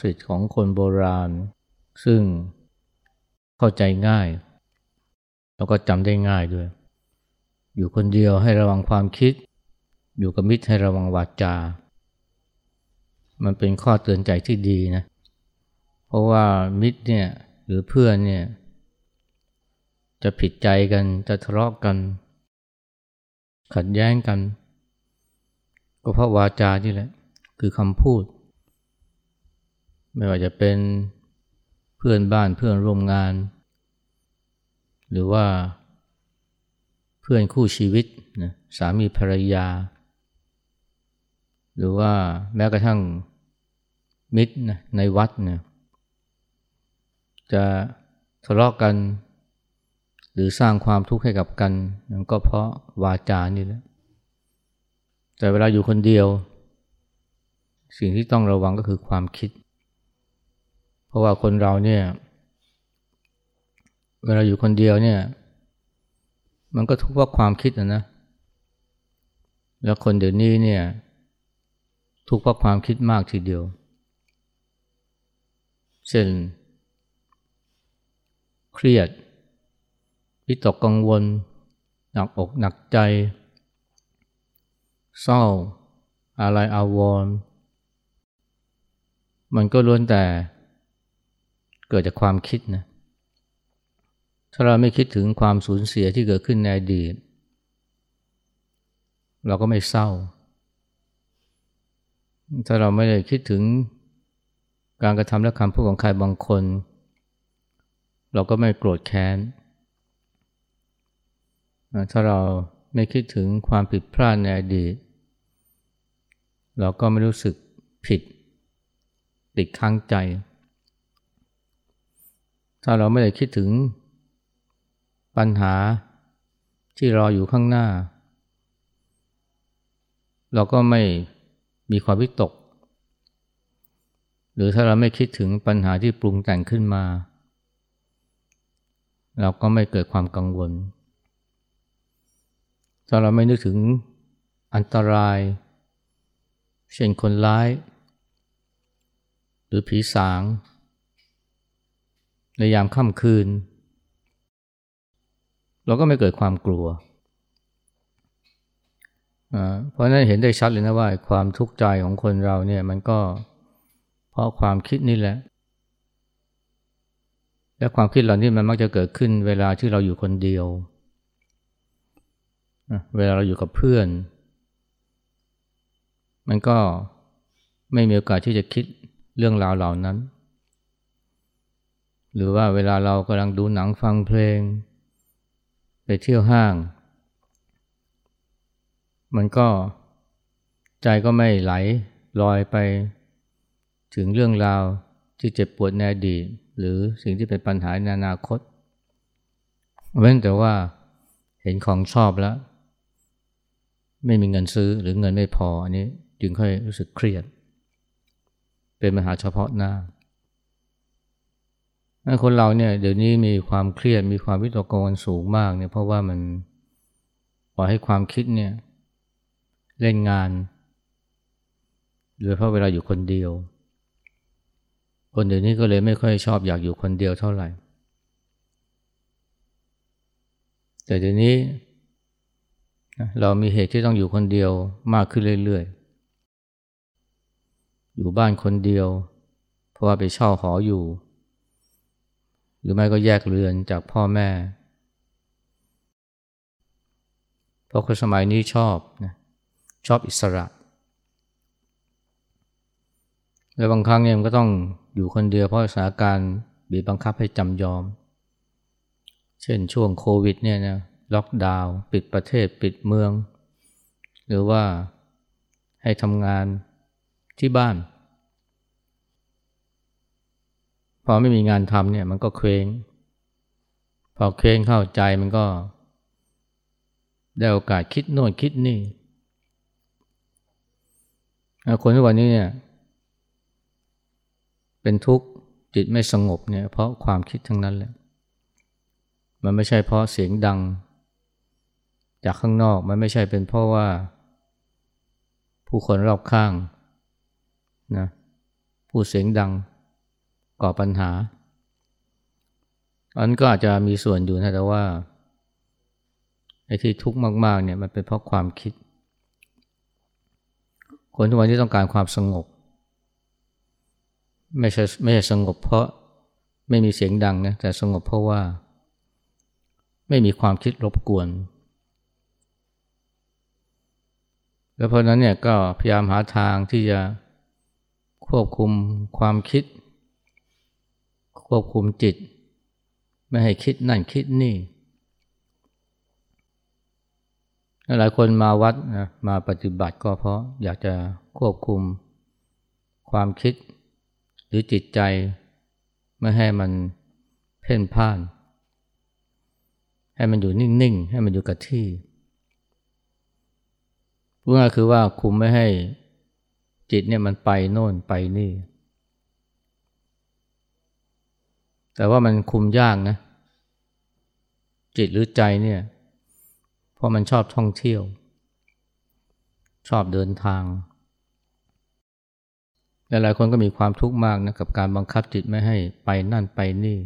ษิตของคนโบราณ ซึ่งเข้าใจง่าย แล้วก็จำได้ง่ายด้วย อยู่คนเดียวให้ระวังความคิด อยู่กับมิตรให้ระวังวาจา มันเป็นข้อเตือนใจที่ดีนะ เพราะว่ามิตรเนี่ยหรือเพื่อนเนี่ยจะผิดใจกันจะทะเลาะกกัน ขัดแย้งกัน ก็เพราะวาจาที่แหละ คือคำพูด ไม่ว่าจะเป็นเพื่อนบ้านเพื่อนร่วมงาน หรือว่าเพื่อนคู่ชีวิตนะสามีภรรยา หรือว่าแม้กระทั่งมิตรนะในวัดนี่ยจะทะเลาะกกัน หรือสร้างความทุกข์ให้กับกันนั่นก็เพราะวาจานี่แหละแต่เวลาอยู่คนเดียว สิ่งที่ต้องระวังก็คือความคิด เพราะว่าคนเราเนี่ย เวลาอยู่คนเดียวเนี่ย มันก็ทุกข์เพราะความคิดนะนะ แล้วคนเดี๋ยวนี้เนี่ย ทุกข์เพราะความคิดมากทีเดียว เช่นเครียดวิตกกังวล หนักอกหนักใจ เศร้า อะไรอาวรณ์มันก็ล้วนแต่ เกิดจากความคิดนะถ้าเราไม่คิดถึงความสูญเสียที่เกิดขึ้นในอดีต เราก็ไม่เศร้า ถ้าเราไม่ได้คิดถึงการกระทำและคำพูดของใครบางคน เราก็ไม่โกรธแค้น ถ้าเราไม่คิดถึงความผิดพลาดในอดีต เราก็ไม่รู้สึกผิด ติดค้างใจ ถ้าเราไม่ได้คิดถึงปัญหาที่รออยู่ข้างหน้า เราก็ไม่มีความวิตก หรือถ้าเราไม่คิดถึงปัญหาที่ปรุงแต่งขึ้นมา เราก็ไม่เกิดความกังวล ถ้าเราไม่นึกถึงอันตราย เช่นคนร้าย หรือผีสาง ในยามค่ำคืน เราก็ไม่เกิดความกลัว เพราะนั้นเห็นได้ชัดเลยนะว่าความทุกข์ใจของคนเราเนี่ยมันก็เพราะความคิดนี่แหละ และความคิดเหล่านี้มันมักจะเกิดขึ้นเวลาที่เราอยู่คนเดียว เวลาเราอยู่กับเพื่อน มันก็ไม่มีโอกาสที่จะคิดเรื่องราวเหล่านั้น หรือว่าเวลาเรากำลังดูหนังฟังเพลง ไปเที่ยวห้าง มันก็ใจก็ไม่ไหลลอยไปถึงเรื่องราวที่เจ็บปวดในอดีตหรือสิ่งที่เป็นปัญหาในอนาคต เว้นแต่ว่าเห็นของชอบแล้ว ไม่มีเงินซื้อหรือเงินไม่พออันนี้จึงค่อยรู้สึกเครียด เป็นปัญหาเฉพาะหน้า คนเราเนี่ยเดี๋ยวนี้มีความเครียดมีความวิตกกังวลสูงมากเนี่ยเพราะว่ามันปล่อยให้ความคิดเนี่ยเล่นงานโดยเพราะเวลาอยู่คนเดียว คนเดี๋ยวนี้ก็เลยไม่ค่อยชอบอยากอยู่คนเดียวเท่าไหร่ แต่เดี๋ยวนี้เรามีเหตุที่ต้องอยู่คนเดียวมากขึ้นเรื่อยๆ อยู่บ้านคนเดียว เพราะว่าไปเช่าหออยู่ หรือไม่ก็แยกเรือนจากพ่อแม่ เพราะคนสมัยนี้ชอบนะชอบอิสระ และบางครั้งเนี่ยมันก็ต้องอยู่คนเดียวเพราะสถานการณ์บีบบังคับให้จำยอม เช่นช่วงโควิดเนี่ยนะล็อกดาวน์ปิดประเทศปิดเมือง หรือว่าให้ทำงานที่บ้าน พอไม่มีงานทำเนี่ยมันก็เคว้ง พอเคว้งเข้าใจมันก็ ได้โอกาสคิดโน่นคิดนี่คนทุกวันนี้เนี่ย เป็นทุกข์จิตไม่สงบเนี่ย เพราะความคิดทั้งนั้นแหละ มันไม่ใช่เพราะเสียงดัง จากข้างนอกมันไม่ใช่เป็นเพราะว่า ผู้คนรอบข้างนะพูดเสียงดัง ก่อปัญหา อันก็อาจจะมีส่วนอยู่นะแต่ว่าไอ้ที่ทุกข์มากๆเนี่ยมันเป็นเพราะความคิด คนทุกวันที่ต้องการความสงบ ไม่ใช่ไม่ใช่สงบเพราะไม่มีเสียงดังนะแต่สงบเพราะว่า ไม่มีความคิดรบกวน แล้วเพราะนั้นเนี่ยก็พยายามหาทางที่จะควบคุมความคิด ควบคุมจิต ไม่ให้คิดนั่นคิดนี่ หลายคนมาวัดนะมาปฏิบัติก็เพราะอยากจะควบคุมความคิด หรือจิตใจไม่ให้มันเพ่นพ่าน ให้มันอยู่นิ่งๆ ให้มันอยู่กับที่พูดง่ายคือว่าคุมไม่ให้จิตเนี่ยมันไปโน่นไปนี่ แต่ว่ามันคุมยากนะ จิตหรือใจเนี่ย เพราะมันชอบท่องเที่ยว ชอบเดินทางหลายๆคนก็มีความทุกข์มากนะกับการบังคับจิตไม่ให้ไปนั่นไปนี่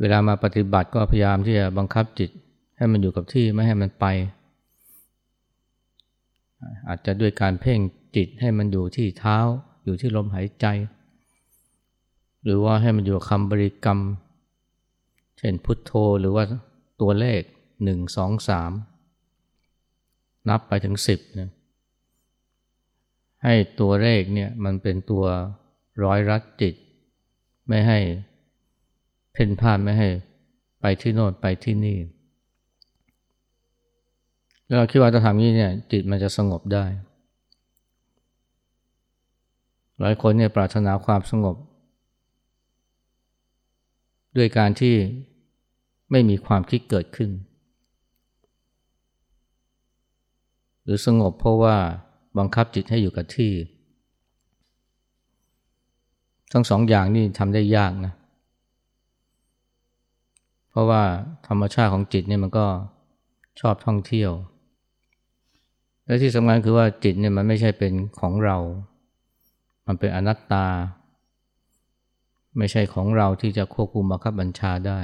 เวลามาปฏิบัติก็พยายามที่จะบังคับจิต ให้มันอยู่กับที่ไม่ให้มันไป อาจจะด้วยการเพ่งจิตให้มันอยู่ที่เท้า อยู่ที่ลมหายใจ หรือว่าให้มันอยู่กับคำบริกรรม เช่นพุทโธหรือว่าตัวเลขหนึ่งสองสามนับไปถึงสิบนะให้ตัวเลขเนี่ยมันเป็นตัวร้อยรัดจิต ไม่ให้เพ่นพ่านไม่ให้ไปที่โน่นไปที่นี่ แล้วเราคิดว่าจะทำนี้เนี่ยจิตมันจะสงบได้ หลายคนเนี่ยปรารถนาความสงบ ด้วยการที่ไม่มีความคิดเกิดขึ้น หรือสงบเพราะว่าบังคับจิตให้อยู่กับที่ ทั้งสองอย่างนี่ทำได้ยากนะ เพราะว่าธรรมชาติของจิตเนี่ยมันก็ชอบท่องเที่ยว และที่สำคัญคือว่าจิตเนี่ยมันไม่ใช่เป็นของเรา มันเป็นอนัตตา ไม่ใช่ของเราที่จะควบคุมบังคับบัญชาได้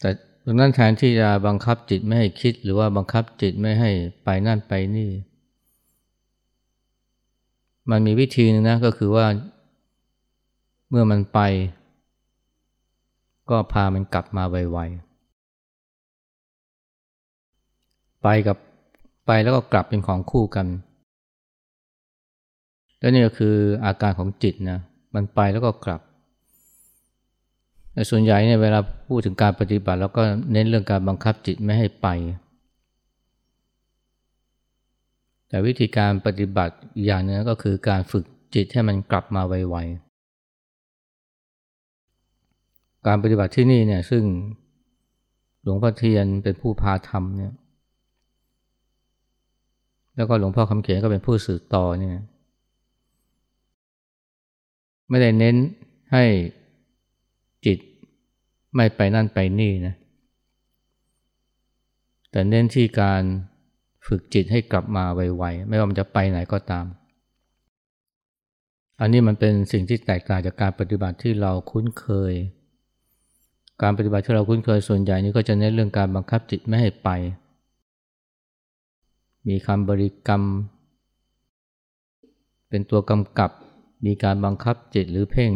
แต่ดังนั้นแทนที่จะบังคับจิตไม่ให้คิดหรือว่าบังคับจิตไม่ให้ไปนั่นไปนี่ มันมีวิธีนึงนะก็คือว่า เมื่อมันไป ก็พามันกลับมาไวๆไปกับไปแล้วก็กลับเป็นของคู่กัน และนี่ก็คืออาการของจิตนะมันไปแล้วก็กลับแต่ส่วนใหญ่เนี่ยเวลาพูดถึงการปฏิบัติเราก็เน้นเรื่องการบังคับจิตไม่ให้ไป แต่วิธีการปฏิบัติอย่างนึงก็คือการฝึกจิตให้มันกลับมาไวๆ การปฏิบัติที่นี่เนี่ยซึ่งหลวงพ่อเทียนเป็นผู้พาทำเนี่ย แล้วก็หลวงพ่อคำเขียนก็เป็นผู้สื่อต่อเนี่ย ไม่ได้เน้นให้จิตไม่ไปนั่นไปนี่นะแต่เน้นที่การฝึกจิตให้กลับมาไวๆ ไม่ว่ามันจะไปไหนก็ตาม อันนี้มันเป็นสิ่งที่แตกต่างจากการปฏิบัติที่เราคุ้นเคย การปฏิบัติที่เราคุ้นเคยส่วนใหญ่นี้ก็จะเน้นเรื่องการบังคับจิตไม่ให้ไป มีคำบริกรรม เป็นตัวกำกับ มีการบังคับจิตหรือเพ่ง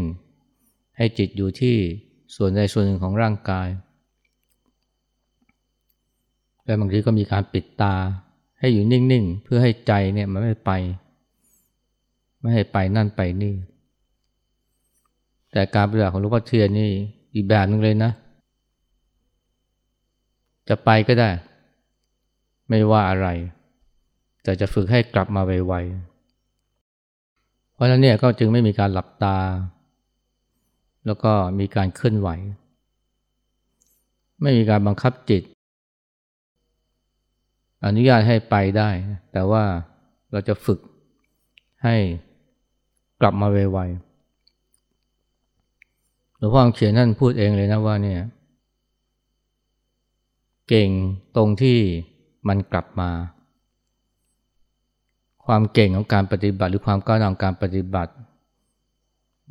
ให้จิตอยู่ที่ส่วนใดส่วนหนึ่งของร่างกาย และบางทีก็มีการปิดตาให้อยู่นิ่ง ๆ เพื่อให้ใจเนี่ยมันไม่ไป ไม่ให้ไปนั่นไปนี่ แต่การปฏิบัติของหลวงพ่อเทียนนี่อีกแบบนึงเลยนะ จะไปก็ได้ ไม่ว่าอะไร แต่จะฝึกให้กลับมาไวๆ เพราะฉะนั้นเนี่ยก็จึงไม่มีการหลับตา แล้วก็มีการเคลื่อนไหว ไม่มีการบังคับจิต อนุญาตให้ไปได้ แต่ว่าเราจะฝึกให้กลับมาไวๆหลวงพ่อเขียนนั่นพูดเองเลยนะว่าเนี่ยเก่งตรงที่มันกลับมา ความเก่งของการปฏิบัติ หรือความก้าวหน้าของการปฏิบัติ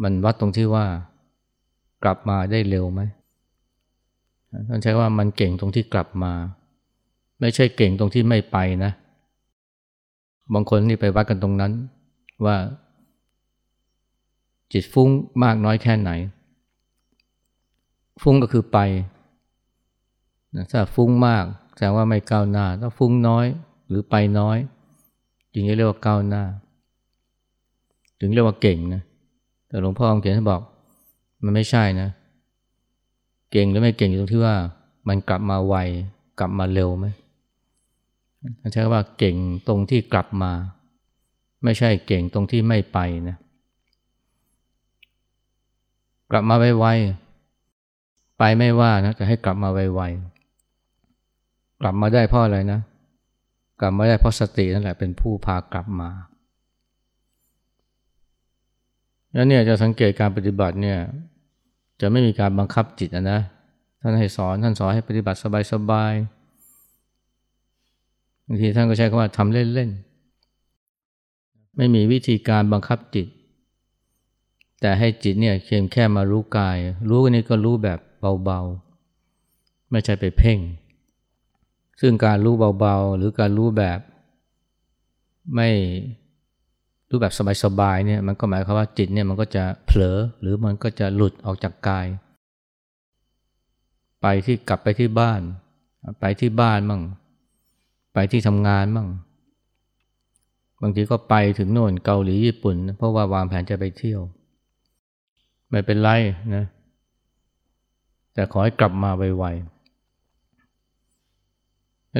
มันวัดตรงที่ว่ากลับมาได้เร็วไหมท่านใช้ว่ามันเก่งตรงที่กลับมา ไม่ใช่เก่งตรงที่ไม่ไปนะ บางคนนี่ไปวัดกันตรงนั้น ว่า จิตฟุ้งมากน้อยแค่ไหน ฟุ้งก็คือไปถ้าฟุ้งมากแสดงว่าไม่ก้าวหน้า ถ้าฟุ้งน้อยหรือไปน้อย จึงเรียกว่าก้าวหน้า ถึงเรียกว่าเก่งนะ แต่หลวงพ่อองเขียนท่านบอก มันไม่ใช่นะ เก่งหรือไม่เก่งอยู่ตรงที่ว่า มันกลับมาไวกลับมาเร็วไหมใช้ว่าเก่งตรงที่กลับมา ไม่ใช่เก่งตรงที่ไม่ไปนะกลับมาไวๆไปไม่ว่านะแต่ให้กลับมาไวๆกลับมาได้เพราะอะไรนะ กลับมาได้เพราะสตินั่นแหละเป็นผู้พากลับมา แล้วเนี่ยจะสังเกตการปฏิบัติเนี่ยจะไม่มีการบังคับจิตนะท่านให้สอนท่านสอนให้ปฏิบัติสบายๆบางทีท่านก็ใช้คำว่าทำเล่นๆไม่มีวิธีการบังคับจิต แต่ให้จิตเนี่ยเพียงแค่มารู้กาย รู้กันนี้ก็รู้แบบเบาๆ ไม่ใช่ไปเพ่ง ซึ่งการรู้เบาๆ หรือการรู้แบบไม่รู้แบบสบายๆเนี่ยมันก็หมายความว่าจิตเนี่ยมันก็จะเผลอหรือมันก็จะหลุดออกจากกาย ไปที่กลับไปที่บ้าน ไปที่บ้านมั่ง ไปที่ทำงานมั่ง บางทีก็ไปถึงโน่นเกาหลีญี่ปุ่น เพราะว่าวางแผนจะไปเที่ยว ไม่เป็นไรนะแต่ขอให้กลับมาไวๆ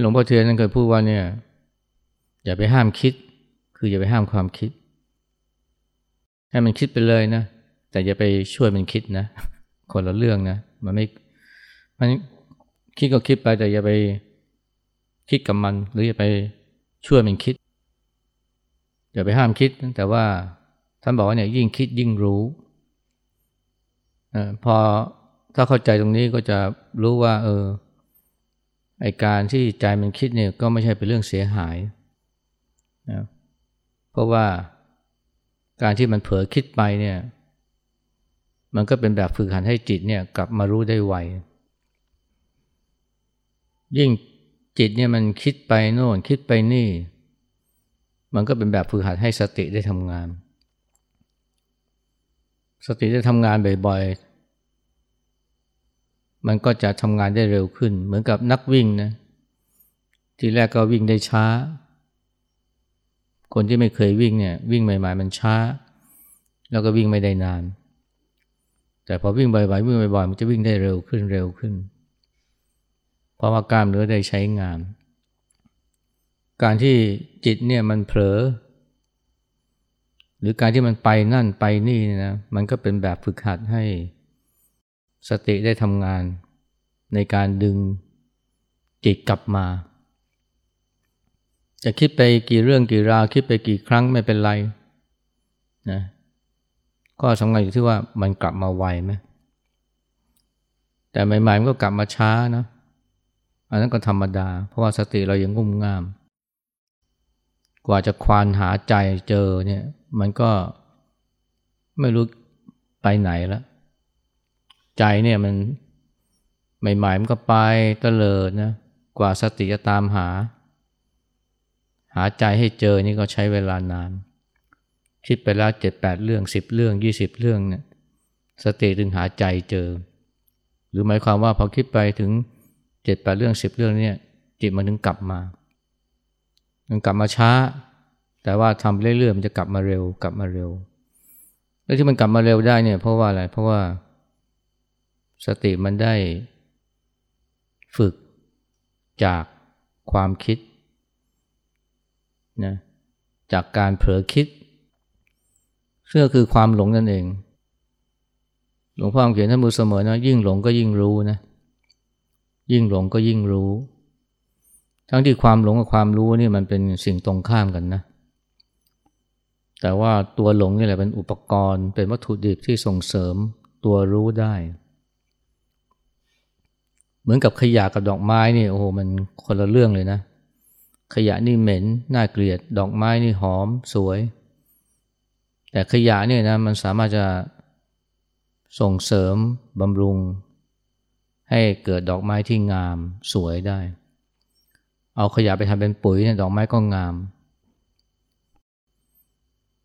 หลวงพ่อเทียนนั้นเคยพูดว่าเนี่ย อย่าไปห้ามคิด คืออย่าไปห้ามความคิด ให้มันคิดไปเลยนะ แต่อย่าไปช่วยมันคิดนะ คนละเรื่องนะ มันไม่มันคิดก็คิดไปแต่อย่าไปคิดกับมัน หรืออย่าไปช่วยมันคิด อย่าไปห้ามคิด แต่ว่าท่านบอกว่าเนี่ยยิ่งคิดยิ่งรู้อพอถ้าเข้าใจตรงนี้ก็จะรู้ว่า เออ ไอการที่ใจมันคิดเนี่ยก็ไม่ใช่เป็นเรื่องเสียหายนะเพราะว่าการที่มันเผลอคิดไปเนี่ย มันก็เป็นแบบฝึกหัดให้จิตเนี่ยกลับมารู้ได้ไว ยิ่งจิตเนี่ยมันคิดไปโน่นคิดไปนี่ มันก็เป็นแบบฝึกหัดให้สติได้ทำงาน สติได้ทำงานบ่อย มันก็จะทำงานได้เร็วขึ้น เหมือนกับนักวิ่งนะทีแรกก็วิ่งได้ช้า คนที่ไม่เคยวิ่งเนี่ยวิ่งใหม่ๆมันช้า แล้วก็วิ่งไม่ได้นาน แต่พอวิ่งบ่อยๆวิ่งบ่อยๆมันจะวิ่งได้เร็วขึ้นเร็วขึ้น เพราะว่ากล้ามเนื้อได้ใช้งาน การที่จิตเนี่ยมันเผลอ หรือการที่มันไปนั่นไปนี่นะมันก็เป็นแบบฝึกหัดให้ สติได้ทำงานในการดึงจิตกลับมา จะคิดไปกี่เรื่องกี่ราวคิดไปกี่ครั้งไม่เป็นไรนะก็สำคัญอยู่ที่ว่ามันกลับมาไวไหมแต่ใหม่ๆมันก็กลับมาช้านะอันนั้นก็ธรรมดา เพราะว่าสติเรายังงุ่มง่าม กว่าจะควานหาใจเจอเนี่ย มันก็ไม่รู้ไปไหนแล้ว ใจเนี่ยมันใหม่ๆมันก็ไปเตลิดนะกว่าสติจะตามหา หาใจให้เจอนี่ก็ใช้เวลานาน คิดไปแล้วเจ็ดแปดเรื่องสิบเรื่องยี่สิบเรื่องเนี่ยสติถึงหาใจเจอ หรือหมายความว่าพอคิดไปถึงเจ็ดแปดเรื่องสิบเรื่องเนี่ยจิตมันถึงกลับมา มันกลับมาช้า แต่ว่าทำเรื่อยๆมันจะกลับมาเร็วกลับมาเร็ว แล้วที่มันกลับมาเร็วได้เนี่ยเพราะว่าอะไรเพราะว่า สติมันได้ฝึกจากความคิดนะจากการเผลอคิดซึ่งคือความหลงนั่นเอง หลวงพ่อเขียนท่านมือเสมอนะยิ่งหลงก็ยิ่งรู้นะยิ่งหลงก็ยิ่งรู้ ทั้งที่ความหลงกับความรู้นี่มันเป็นสิ่งตรงข้ามกันนะ แต่ว่าตัวหลงนี่แหละเป็นอุปกรณ์ เป็นวัตถุดิบที่ส่งเสริมตัวรู้ได้ เหมือนกับขยะกับดอกไม้นี่โอ้โหมันคนละเรื่องเลยนะ ขยะนี่เหม็นน่าเกลียด ดอกไม้นี่หอมสวย แต่ขยะเนี่ยนะมันสามารถจะส่งเสริมบำรุง ให้เกิดดอกไม้ที่งามสวยได้ เอาขยะไปทำเป็นปุ๋ยเนี่ยดอกไม้ก็งาม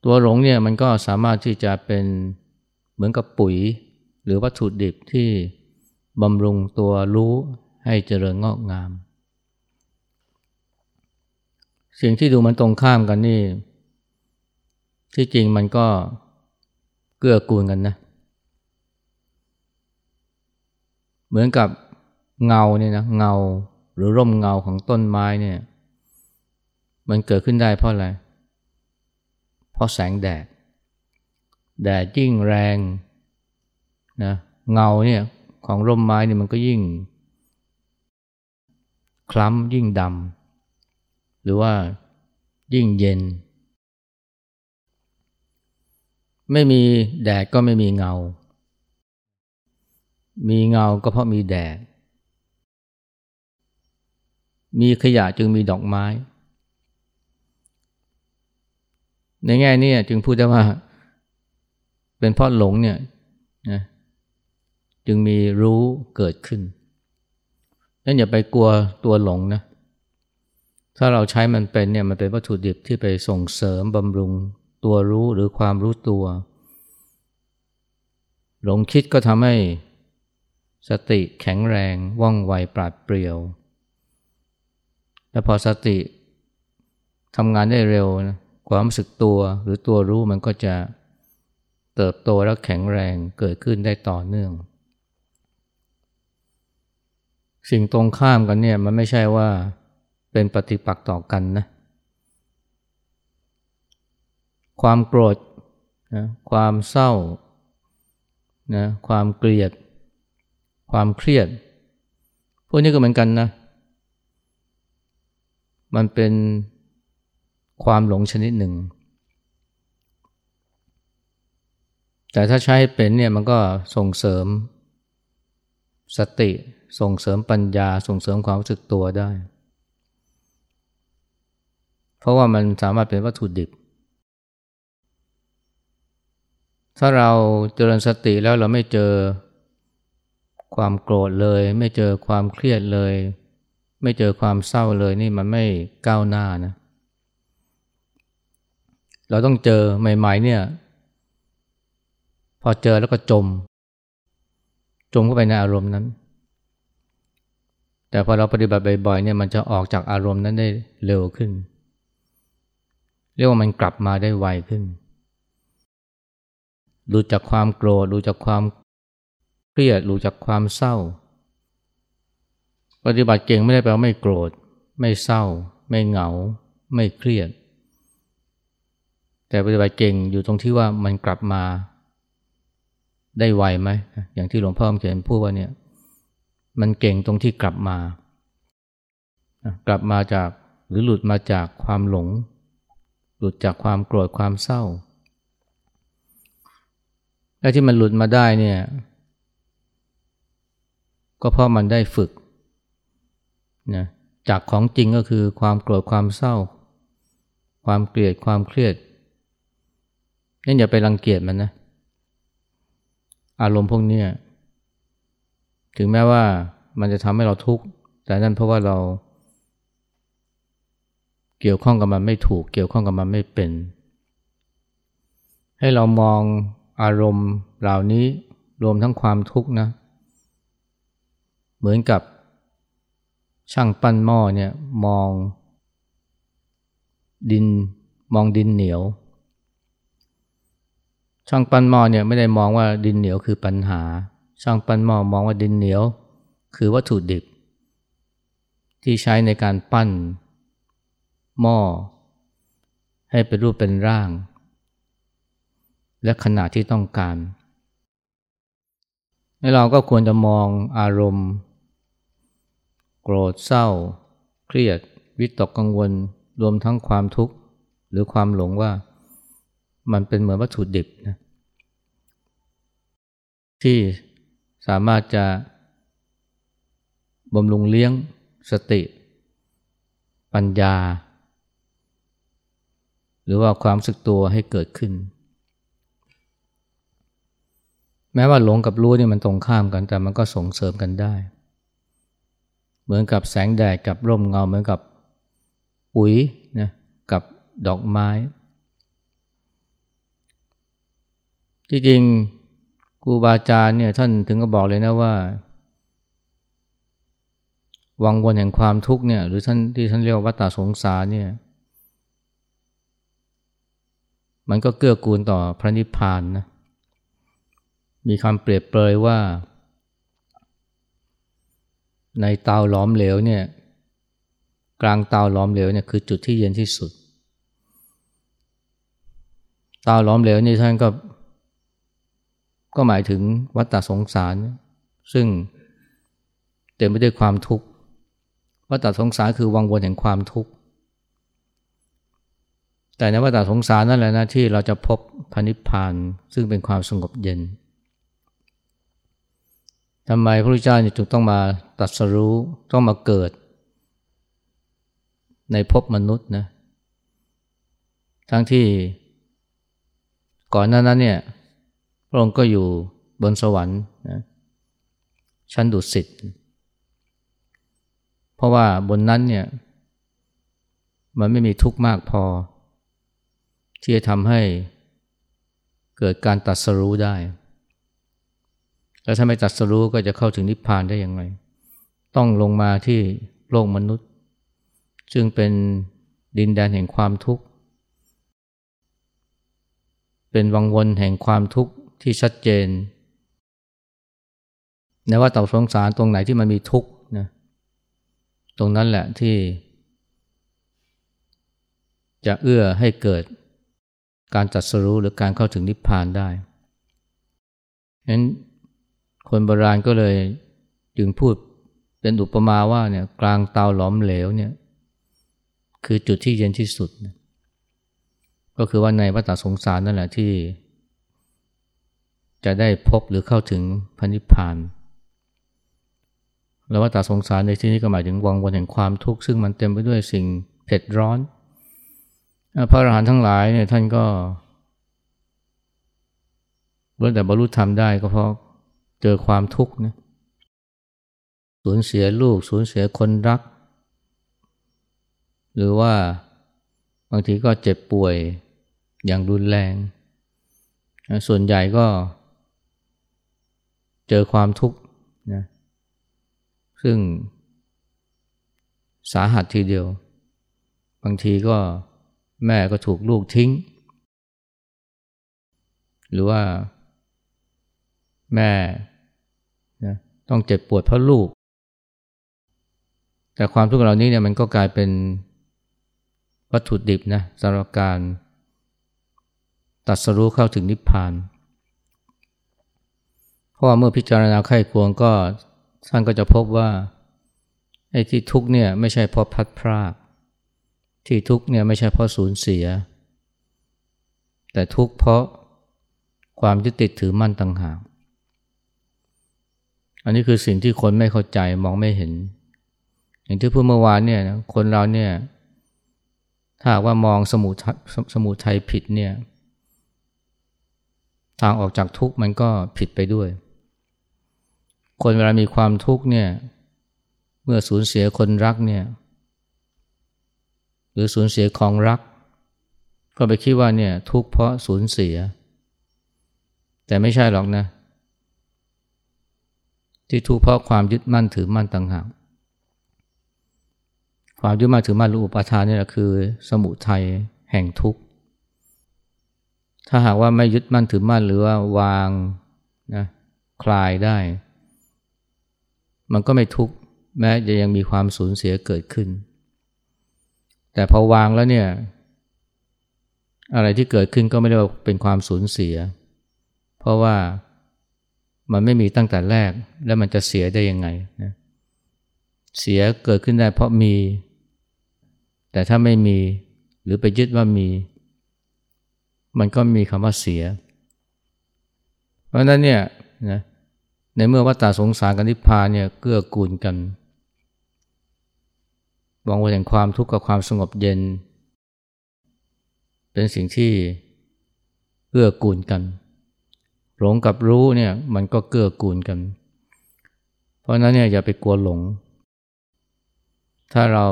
ตัวหลงเนี่ยมันก็สามารถที่จะเป็นเหมือนกับปุ๋ย หรือวัตถุดิบที่ บำรุงตัวรู้ให้เจริญงอกงาม สิ่งที่ดูมันตรงข้ามกันนี่ ที่จริงมันก็เกื้อกูลกันนะ เหมือนกับเงาเนี่ยนะเงาหรือร่มเงาของต้นไม้เนี่ย มันเกิดขึ้นได้เพราะอะไร เพราะแสงแดด แดดยิ่งแรงนะเงาเนี่ย ของร่มไม้เนี่ยมันก็ยิ่ง คล้ำยิ่งดำหรือว่ายิ่งเย็น ไม่มีแดดก็ไม่มีเงา มีเงาก็เพราะมีแดด มีขยะจึงมีดอกไม้ ในแง่นี้จึงพูดได้ว่า เป็นเพราะหลงเนี่ยนะ จึงมีรู้เกิดขึ้นนั่นอย่าไปกลัวตัวหลงนะ ถ้าเราใช้มันเป็นเนี่ยมันเป็นวัตถุดิบที่ไปส่งเสริมบำรุงตัวรู้หรือความรู้ตัว หลงคิดก็ทำให้สติแข็งแรงว่องไวปราดเปรียว และพอสติทำงานได้เร็วนะความรู้สึกตัวหรือตัวรู้มันก็จะเติบโตและแข็งแรงเกิดขึ้นได้ต่อเนื่อง สิ่งตรงข้ามกันเนี่ยมันไม่ใช่ว่าเป็นปฏิปักษ์ต่อกันนะ ความโกรธนะความเศร้านะความเกลียด ความเครียด พวกนี้ก็เหมือนกันนะ มันเป็นความหลงชนิดหนึ่ง แต่ถ้าใช้เป็นเนี่ยมันก็ส่งเสริม สติส่งเสริมปัญญาส่งเสริมความรู้สึกตัวได้ เพราะว่ามันสามารถเป็นวัตถุดิบ ถ้าเราเจริญสติแล้วเราไม่เจอความโกรธเลย ไม่เจอความเครียดเลย ไม่เจอความเศร้าเลยนี่มันไม่ก้าวหน้านะ เราต้องเจอใหม่ ๆ เนี่ย พอเจอแล้วก็จม จมเข้าไปในอารมณ์นั้น แต่พอเราปฏิบัติบ่อยๆเนี่ยมันจะออกจากอารมณ์นั้นได้เร็วขึ้น เรียกว่ามันกลับมาได้ไวขึ้นรู้จากความโกรธรู้จากความเครียดรู้จากความเศร้า ปฏิบัติเก่งไม่ได้แปลว่าไม่โกรธ ไม่เศร้า ไม่เหงา ไม่เครียด แต่ปฏิบัติเก่งอยู่ตรงที่ว่ามันกลับมา ได้ไวไหม อย่างที่หลวงพ่อเขียนพูดว่าเนี่ย มันเก่งตรงที่กลับมา กลับมาจากหรือหลุดมาจากความหลง หลุดจากความโกรธความเศร้า และที่มันหลุดมาได้เนี่ย ก็เพราะมันได้ฝึกนะจากของจริงก็คือความโกรธความเศร้า ความเกลียดความเครียดนั่นอย่าไปรังเกียจมันนะ อารมณ์พวกนี้ถึงแม้ว่ามันจะทำให้เราทุกข์ แต่นั่นเพราะว่าเรา เกี่ยวข้องกับมันไม่ถูก เกี่ยวข้องกับมันไม่เป็น ให้เรามองอารมณ์เหล่านี้รวมทั้งความทุกข์นะ เหมือนกับช่างปั้นหม้อเนี่ยมองดินมองดินเหนียว ช่างปั้นหม้อเนี่ยไม่ได้มองว่าดินเหนียวคือปัญหา ช่างปั้นหม้อมองว่าดินเหนียว คือวัตถุดิบ ที่ใช้ในการปั้น หม้อ ให้เป็นรูปเป็นร่าง และขนาดที่ต้องการเราก็ควรจะมองอารมณ์ โกรธเศร้า เครียด วิตกกังวล รวมทั้งความทุกข์ หรือความหลงว่า มันเป็นเหมือนวัตถุดิบนะที่สามารถจะบำรุงเลี้ยงสติ ปัญญา หรือว่าความสึกตัวให้เกิดขึ้น แม้ว่าหลงกับรู้นี่มันตรงข้ามกันแต่มันก็ส่งเสริมกันได้ เหมือนกับแสงแดดกับร่มเงาเหมือนกับปุ๋ยนะกับดอกไม้ ที่จริงครูบาอาจารย์เนี่ยท่านถึงก็บอกเลยนะว่า วังวนแห่งความทุกข์เนี่ย หรือท่านที่ท่านเรียกว่าวัฏสงสารเนี่ย มันก็เกื้อกูลต่อพระนิพพานนะมีคำเปรียบเปรยว่า ในเตาหลอมเหลวเนี่ย กลางเตาหลอมเหลวเนี่ยคือจุดที่เย็นที่สุดเตาหลอมเหลวนี่ท่านก็ ก็หมายถึงวัฏสงสาร ซึ่งเต็มไปด้วยความทุกข์วัฏสงสารคือวังวนแห่งความทุกข์แต่ในวัฏสงสารนั่นแหละนะที่เราจะพบพระนิพพานซึ่งเป็นความสงบเย็นทำไมพระพุทธเจ้าจึงต้องมาตัดสรู้ต้องมาเกิด ในภพมนุษย์นะทั้งที่ก่อนหน้านั้นเนี่ย พระองค์ก็อยู่บนสวรรค์นะชั้นดุสิต เพราะว่าบนนั้นเนี่ยมันไม่มีทุกข์มากพอ ที่จะทำให้เกิดการตัดสรู้ได้ แล้วถ้าไม่ตัดสรู้ก็จะเข้าถึงนิพพานได้อย่างไร ต้องลงมาที่โลกมนุษย์ ซึ่งเป็นดินแดนแห่งความทุกข์ เป็นวังวนแห่งความทุกข์ ที่ชัดเจนในว่าต่อสงสารตรงไหนที่มันมีทุกข์นะตรงนั้นแหละที่ จะเอื้อให้เกิดการจัดสรู้หรือการเข้าถึงนิพพานได้ฉะนั้นคนโบราณก็เลยจึงพูดเป็นอุปมาว่าเนี่ยกลางเตาหลอมเหลวเนี่ยคือจุดที่เย็นที่สุด ก็คือว่าในวัฏสงสารนั่นแหละที่ จะได้พบหรือเข้าถึงพระนิพพานแล้วว่าตาสงสารในที่นี้ก็หมายถึงวังวนแห่งความทุกข์ซึ่งมันเต็มไปด้วยสิ่งเผ็ดร้อน พระอรหันต์ทั้งหลายเนี่ยท่านก็เมื่อแต่บรรลุธรรมได้ก็เพราะเจอความทุกข์นะสูญเสียลูก สูญเสียคนรัก หรือว่าบางทีก็เจ็บป่วยอย่างรุนแรง ส่วนใหญ่ก็ เจอความทุกข์นะซึ่งสาหัสทีเดียว บางทีก็แม่ก็ถูกลูกทิ้ง หรือว่าแม่นะต้องเจ็บปวดเพราะลูก แต่ความทุกข์เหล่านี้เนี่ยมันก็กลายเป็นวัตถุดิบนะสำหรับการตัดสรู้เข้าถึงนิพพานเพราะว่าเมื่อพิจารณาไข้ควงก็ท่านก็จะพบว่าไอ้ที่ทุกเนี่ยไม่ใช่เพราะพัดพราก ที่ทุกเนี่ยไม่ใช่เพราะสูญเสีย แต่ทุกเพราะความยึดติดถือมั่นต่างหาก อันนี้คือสิ่งที่คนไม่เข้าใจมองไม่เห็น อย่างที่พูดเมื่อวานเนี่ยคนเราเนี่ยถ้าว่ามองสมุทสมุทัยผิดเนี่ย ทางออกจากทุกข์มันก็ผิดไปด้วย คนเวลามีความทุกข์เนี่ย เมื่อสูญเสียคนรักเนี่ย หรือสูญเสียของรัก ก็ไปคิดว่าเนี่ยทุกข์เพราะสูญเสีย แต่ไม่ใช่หรอกนะ ที่ทุกข์เพราะความยึดมั่นถือมั่นต่างหากความยึดมั่นถือมั่นรูปปาทานนี่แหละคือ สมุทัยแห่งทุกข์ ถ้าหากว่าไม่ยึดมั่นถือมั่นหรือว่าวางนะคลายได้ มันก็ไม่ทุกข์แม้จะยังมีความสูญเสียเกิดขึ้น แต่พอวางแล้วเนี่ย อะไรที่เกิดขึ้นก็ไม่ได้ว่าเป็นความสูญเสีย เพราะว่ามันไม่มีตั้งแต่แรกแล้วมันจะเสียได้ยังไงนะเสียเกิดขึ้นได้เพราะมี แต่ถ้าไม่มีหรือไปยึดว่ามี มันก็มีคำว่าเสีย เพราะนั้นเนี่ยนะ ในเมื่อวัฏฏสงสารกับนิพพานเนี่ยเกื้อกูลกันวางวนแห่งความทุกข์กับความสงบเย็น เป็นสิ่งที่เกื้อกูลกันหลงกับรู้เนี่ยมันก็เกื้อกูลกัน เพราะนั้นเนี่ยอย่าไปกลัวหลง ถ้าเรา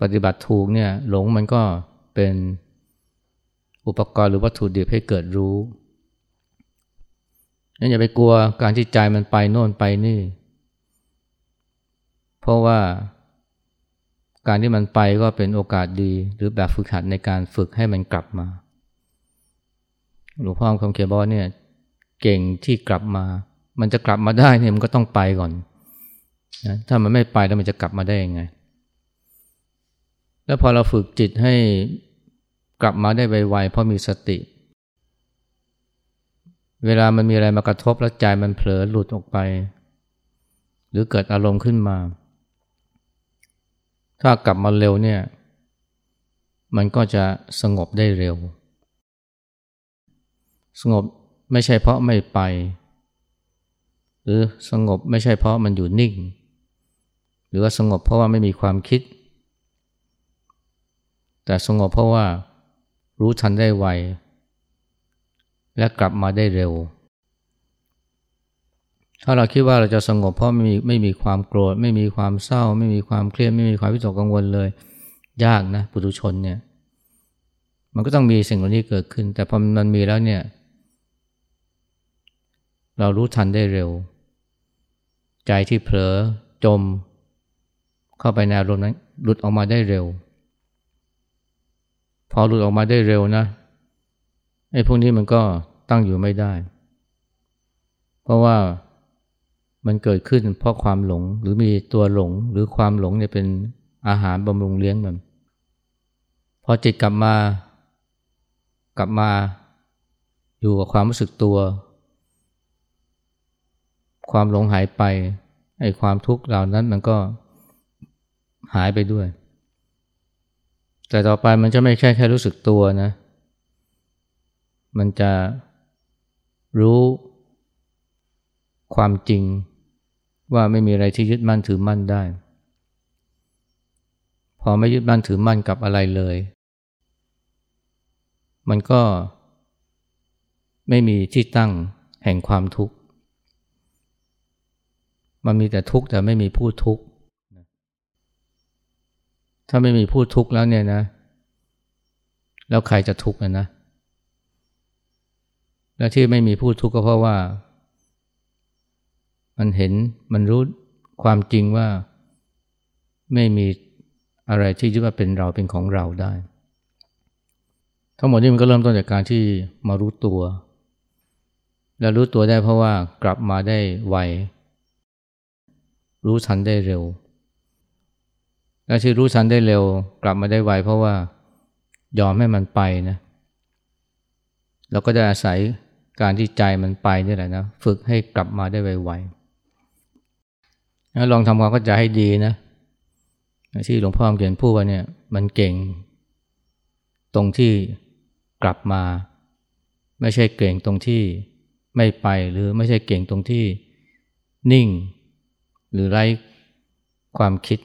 ปฏิบัติถูกเนี่ยหลงมันก็เป็นอุปกรณ์หรือวัตถุดิบให้เกิดรู้ นั้นอย่าไปกลัวการที่ใจมันไปโน่นไปนี่ เพราะว่าการที่มันไปก็เป็นโอกาสดี หรือแบบฝึกหัดในการฝึกให้มันกลับมา หลวงพ่อคำเขียนบอกเนี่ย เก่งที่กลับมา มันจะกลับมาได้เนี่ยมันก็ต้องไปก่อนนะถ้ามันไม่ไปแล้วมันจะกลับมาได้ยังไง แล้วพอเราฝึกจิตให้กลับมาได้ไวๆเพราะมีสติ เวลามันมีอะไรมากระทบแล้วใจมันเผลอหลุดออกไป หรือเกิดอารมณ์ขึ้นมา ถ้ากลับมาเร็วเนี่ย มันก็จะสงบได้เร็ว สงบไม่ใช่เพราะไม่ไป หรือสงบไม่ใช่เพราะมันอยู่นิ่ง หรือว่าสงบเพราะว่าไม่มีความคิด แต่สงบเพราะว่ารู้ทันได้ไว และกลับมาได้เร็ว ถ้าเราคิดว่าเราจะสงบเพราะไม่มีไม่มีความโกรธ ไม่มีความเศร้า ไม่มีความเครียดไม่มีความวิตกกังวลเลย ยากนะปุถุชนเนี่ยมันก็ต้องมีสิ่งเหล่านี้เกิดขึ้น แต่พอมันมีแล้วเนี่ย เรารู้ทันได้เร็ว ใจที่เผลอจม เข้าไปในอารมณ์นั้นหลุดออกมาได้เร็ว พอหลุดออกมาได้เร็วนะ ไอ้พวกนี้มันก็ตั้งอยู่ไม่ได้ เพราะว่ามันเกิดขึ้นเพราะความหลงหรือมีตัวหลงหรือความหลงเนี่ยเป็นอาหารบำรุงเลี้ยงมัน พอจิตกลับมากลับมาอยู่กับความรู้สึกตัว ความหลงหายไปไอ้ความทุกข์เหล่านั้นมันก็หายไปด้วย แต่ต่อไปมันจะไม่ใช่แค่รู้สึกตัวนะ มันจะรู้ความจริงว่าไม่มีอะไรที่ยึดมั่นถือมั่นได้ พอไม่ยึดมั่นถือมั่นกับอะไรเลย มันก็ไม่มีที่ตั้งแห่งความทุกข์ มันมีแต่ทุกข์แต่ไม่มีผู้ทุกข์ ถ้าไม่มีผู้ทุกข์แล้วเนี่ยนะ แล้วใครจะทุกข์นะ และที่ไม่มีผู้ทุกข์ก็เพราะว่า มันเห็นมันรู้ความจริงว่าไม่มีอะไรที่ยึดว่าเป็นเราเป็นของเราได้ ทั้งหมดนี้มันก็เริ่มต้นจากการที่มารู้ตัว และรู้ตัวได้เพราะว่ากลับมาได้ไว รู้ทันได้เร็ว และที่รู้ทันได้เร็ว กลับมาได้ไว เพราะว่ายอมให้มันไปนะ เราก็จะอาศัย การที่ใจมันไปนี่แหละนะฝึกให้กลับมาได้ไวๆลองทำความเข้าใจให้ดีนะที่หลวงพ่อเขียนพูดว่าเนี่ยมันเก่ง ตรงที่กลับมา ไม่ใช่เก่งตรงที่ไม่ไปหรือไม่ใช่เก่งตรงที่นิ่ง หรือไร้ความคิด